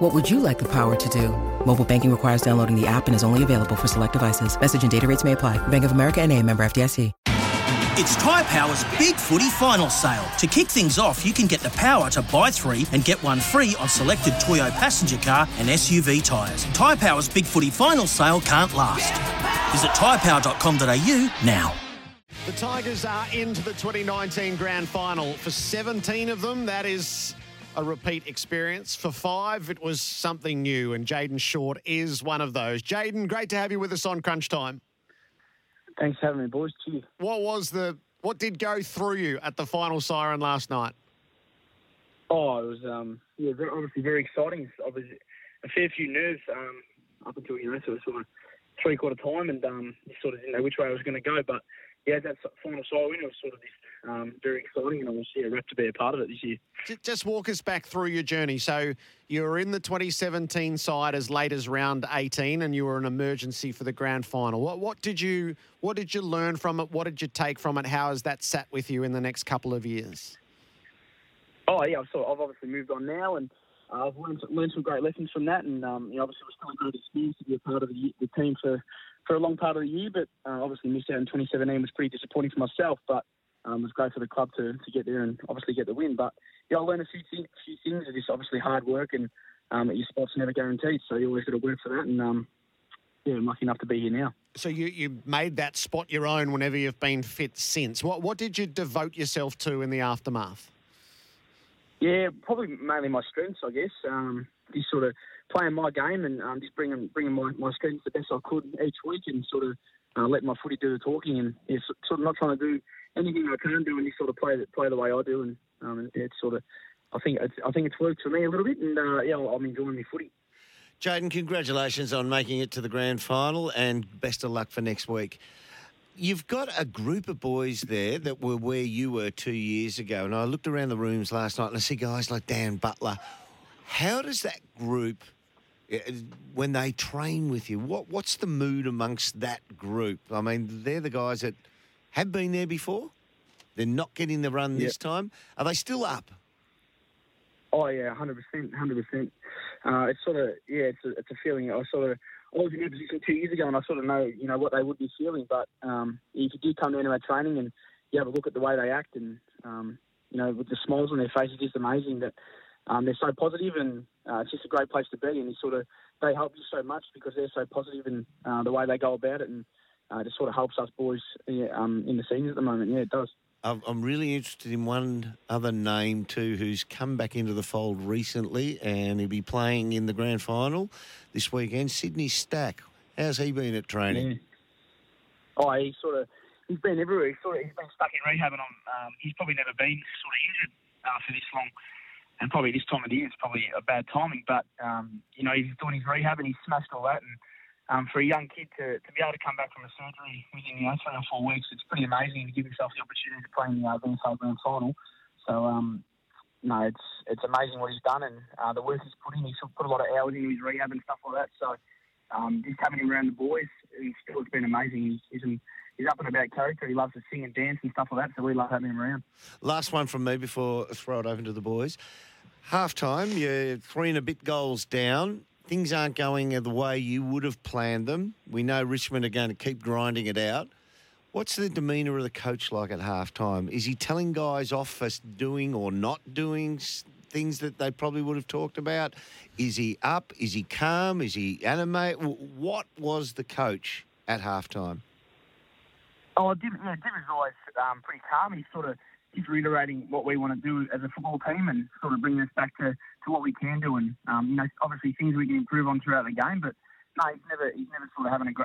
What would you like the power to do? Mobile banking requires downloading the app and is only available for select devices. Message and data rates may apply. Bank of America and a member FDIC. It's Tyre Power's Big Footy Final Sale. To kick things off, you can get the power to buy three and get one free on selected Toyo passenger car and SUV tyres. Tyre Power's Big Footy Final Sale can't last. Visit tyrepower.com.au now. The Tigers are into the 2019 Grand Final. For 17 of them, that is a repeat experience. For five, it was something new, and Jayden Short is one of those. Jayden, great to have you with us on Crunch Time. Thanks for having me, boys. Cheers. What was the what did go through you at the final siren last night? Oh, it was um, yeah, very, obviously very exciting. Obviously, a fair few nerves um, up until you know sort of, sort of three quarter time, and um, just sort of didn't know which way I was going to go. But yeah, that final siren it was sort of this um, very exciting, and I was yeah, rapt to be a part of it this year. Just walk us back through your journey. So you were in the 2017 side as late as round 18, and you were an emergency for the grand final. What what did you what did you learn from it? What did you take from it? How has that sat with you in the next couple of years? Oh yeah, I've, I've obviously moved on now, and uh, I've learned, learned some great lessons from that, and um, you know, obviously it was still a great experience to be a part of the, the team for for a long part of the year, but uh, obviously missed out in 2017 was pretty disappointing for myself, but um, it was great for the club to, to get there and obviously get the win. But yeah, I learned a few, th- few things. It's obviously hard work and um, your spot's never guaranteed, so you always got to work for that. And um, yeah, I'm lucky enough to be here now. So you, you made that spot your own whenever you've been fit since. What what did you devote yourself to in the aftermath? Yeah, probably mainly my strengths, I guess. Um, just sort of playing my game and um, just bringing bringing my, my strengths the best I could each week, and sort of uh, my footy do the talking, and yeah, sort of not trying to do anything I can do, and just sort of play play the way I do, and um, it's sort of I think it's, I think it's worked for me a little bit, and uh, yeah, I'm enjoying my footy. Jayden, congratulations on making it to the grand final, and best of luck for next week. You've got a group of boys there that were where you were two years ago, and I looked around the rooms last night and I see guys like Dan Butler. How does that group, eh, when they train with you, what what's the mood amongst that group? I mean, they're the guys that have been there before. They're not getting the run this time. Are they still up? Oh yeah, hundred percent, hundred percent. Uh, It's sort of yeah, it's a, it's a feeling. I sort of I was in their position two years ago, and I sort of know you know what they would be feeling. But um, if you do come into our training and you have a look at the way they act, and um, you know with the smiles on their faces, just amazing that um, they're so positive, and uh, it's just a great place to be. And it's sort of they help you so much because they're so positive in uh, the way they go about it, and uh, it just sort of helps us boys yeah, um, in the scenes at the moment. Yeah, it does. I'm really interested in one other name too, who's come back into the fold recently, and he'll be playing in the grand final this weekend. Sydney Stack. How's he been at training? Oh, he's sort of he's been everywhere. He's sort of he's been stuck in rehab, and um, he's probably never been sort of injured uh, for this long. And probably this time of the year is probably a bad timing. But um, you know, he's doing his rehab and he's smashed all that. And um, for a young kid to, to be able to come back from a surgery within you know three or four weeks, it's pretty amazing to give himself the opportunity to play in the uh, VFL Grand Final. So um, no, it's it's amazing what he's done and uh, the work he's put in. He's put a lot of hours into his rehab and stuff like that. So um, just having him around the boys, it's still it's been amazing. He's, he's, he's up and about character. He loves to sing and dance and stuff like that. So we love having him around. Last one from me before I throw it over to the boys. Half time, you're three and a bit goals down. Things aren't going the way you would have planned them. We know Richmond are going to keep grinding it out. What's the demeanour of the coach like at half time? Is he telling guys off for doing or not doing things that they probably would have talked about? Is he up? Is he calm? Is he animate? W- What was the coach at half time? Oh, Div, yeah, Div is always um, pretty calm. He's sort of he's reiterating what we want to do as a football team and sort of bring this back to, to what we can do. And um, you know, obviously things we can improve on throughout the game. But no, he's never he's never sort of having a,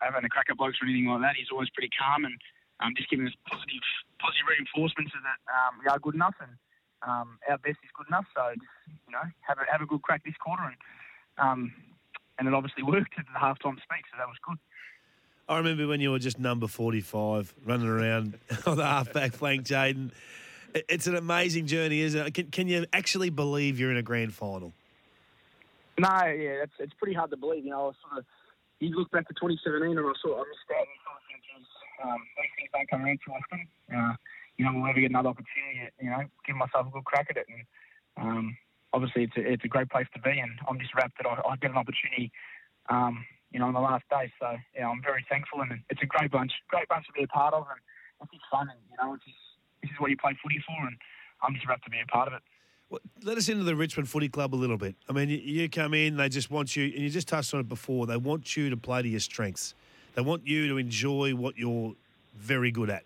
having a crack at blokes or anything like that. He's always pretty calm and um, just giving us positive positive reinforcements that um, we are good enough and um, our best is good enough. So just you know have a have a good crack this quarter and um, and it obviously worked at the halftime speak, so that was good. I remember when you were just number 45 running around on the halfback flank, Jayden. It's an amazing journey, isn't it? Can, can you actually believe you're in a grand final? No, yeah, it's, it's pretty hard to believe. You know, I was sort of you look back to 2017 and I saw I missed out and sort of think, um, these things don't come around too often. Uh, you know, we'll never get another opportunity. You know, give myself a good crack at it, and um, obviously it's a, it's a great place to be, and I'm just rapt that I, I get an opportunity. Um, you know, on the last day, so yeah, I'm very thankful, and it's a great bunch, great bunch to be a part of, and it's just fun, and you know, it's just, this is what you play footy for, and I'm just rapt to be a part of it. Let us into the Richmond Footy Club a little bit. I mean, you, come in, they just want you, and you just touched on it before. They want you to play to your strengths. They want you to enjoy what you're very good at.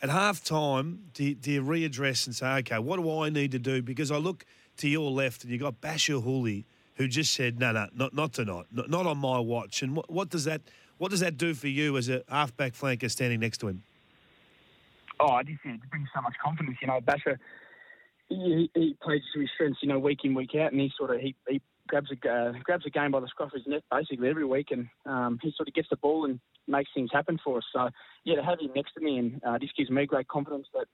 At half time, do, do you readdress and say, okay, what do I need to do? Because I look to your left and you got Bachar Houli, who just said, no, no, not, not tonight, not, not on my watch. And what, what does that what does that do for you as a halfback flanker standing next to him? Oh, I just think it brings so much confidence. You know, Bachar he, he plays to his strengths, you know, week in, week out, and he sort of he, he grabs a uh, grabs a game by the scruff of his neck basically every week, and um, he sort of gets the ball and makes things happen for us. So yeah, to have him next to me and uh, this gives me great confidence that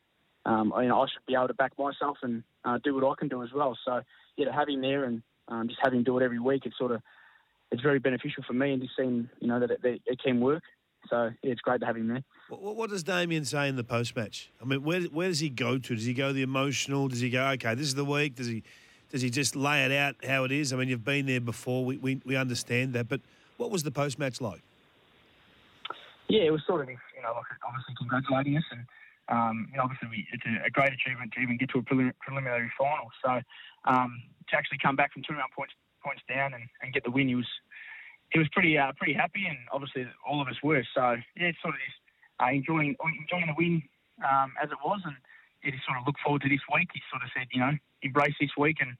um, I, you know, I should be able to back myself and uh, do what I can do as well. So yeah, to have him there and um, just have him do it every week, it's sort of it's very beneficial for me and just seeing you know that it, that it can work. So yeah, it's great to have him there. What, what does Damien say in the post match? I mean, where where does he go to? Does he go the emotional? Does he go okay? This is the week. Does he does he just lay it out how it is? I mean, you've been there before. We we, we understand that, but what was the post match like? Yeah, it was sort of you know obviously congratulating us and. Um, you know, obviously, we, it's a, a, great achievement to even get to a prelim- preliminary final. So, um, to actually come back from two round points points down and, and get the win, he was he was pretty uh, pretty happy, and obviously all of us were. So yeah, sort of just uh, enjoying enjoying the win um, as it was, and yeah, he sort of looked forward to this week. He sort of said, you know, embrace this week and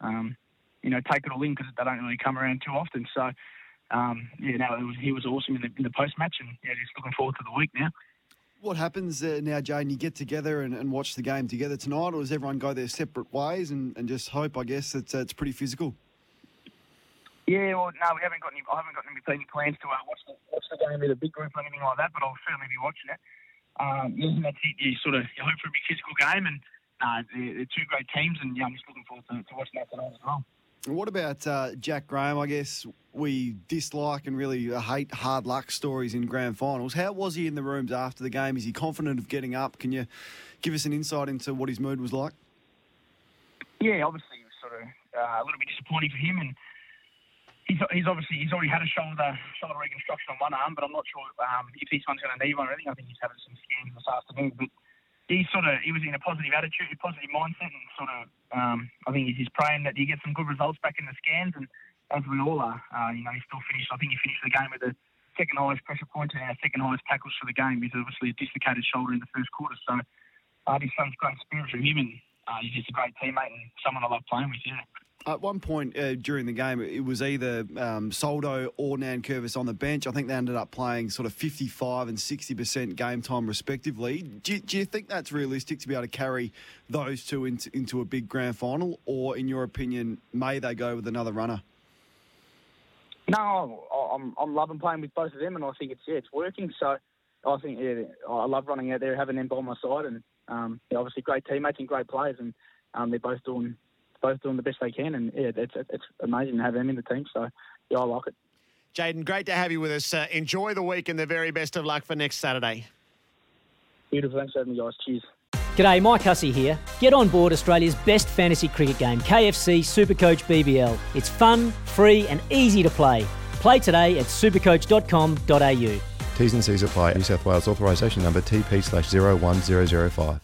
um, you know take it all in because they don't really come around too often. So um, yeah, no, was, he was awesome in the, in the post match, and yeah, just looking forward to the week now. What happens uh, now, Jane? You get together and, and, watch the game together tonight, or does everyone go their separate ways and, and just hope, I guess, that uh, it's pretty physical? Yeah, well, no, we haven't got any. I haven't got any, any plans to uh, watch the watch the game with a big group or anything like that. But I'll certainly be watching it. Um, yeah, that's it. You sort of you hope for a big physical game, and uh, they're, they're two great teams, and yeah, I'm just looking forward to, to watching that tonight as well. What about uh, Jack Graham? I guess we dislike and really hate hard luck stories in grand finals. How was he in the rooms after the game? Is he confident of getting up? Can you give us an insight into what his mood was like? Yeah, obviously it was sort of uh, a little bit disappointing for him, and he's, he's obviously he's already had a shoulder shoulder reconstruction on one arm, but I'm not sure um, if this one's going to need one or anything. I think he's having some scans this afternoon, but he sort of he was in a positive attitude, a positive mindset, and sort of um, I think he's just praying that he gets some good results back in the scans, and as we all are, uh, you know, he still finished. I think he finished the game with the second highest pressure point and our second highest tackles for the game. He's obviously a dislocated shoulder in the first quarter, so uh, just some great spirit from him, and uh, he's just a great teammate and someone I love playing with. Yeah. At one point uh, during the game, it was either um, Soldo or Nankervis on the bench. I think they ended up playing sort of 55 and 60% game time, respectively. Do you, do you think that's realistic to be able to carry those two into, into a big grand final? Or, in your opinion, may they go with another runner? No, I'm, I'm loving playing with both of them, and I think it's yeah, it's working. So I think yeah, I love running out there, having them by my side, and um, obviously great teammates and great players, and um, they're both doing both doing the best they can, and yeah, it's it's amazing to have them in the team. So yeah, I like it. Jayden, great to have you with us. Uh, enjoy the week and the very best of luck for next Saturday. Beautiful. Thanks for having me, guys. Cheers. G'day, Mike Hussey here. Get on board Australia's best fantasy cricket game, KFC Supercoach BBL. It's fun, free, and easy to play. Play today at supercoach.com.au. T's and C's apply. New South Wales authorisation number TP slash 01005.